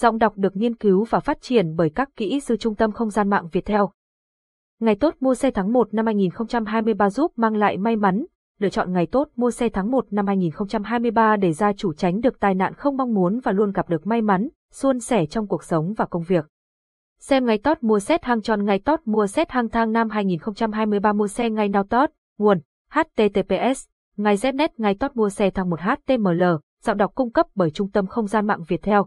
Giọng đọc được nghiên cứu và phát triển bởi các kỹ sư Trung tâm Không gian mạng Việt Theo. Ngày tốt mua xe tháng 1 năm 2023 giúp mang lại may mắn, lựa chọn ngày tốt mua xe tháng 1 năm 2023 để gia chủ tránh được tai nạn không mong muốn và luôn gặp được may mắn, suôn sẻ trong cuộc sống và công việc. Xem ngày tốt mua xét hàng tròn ngày tốt mua xét hàng thang năm 2023 mua xe ngày nào tốt, nguồn, https, ngày znet ngày tốt mua xe thang 1 html, giọng đọc cung cấp bởi Trung tâm Không gian mạng Việt Theo.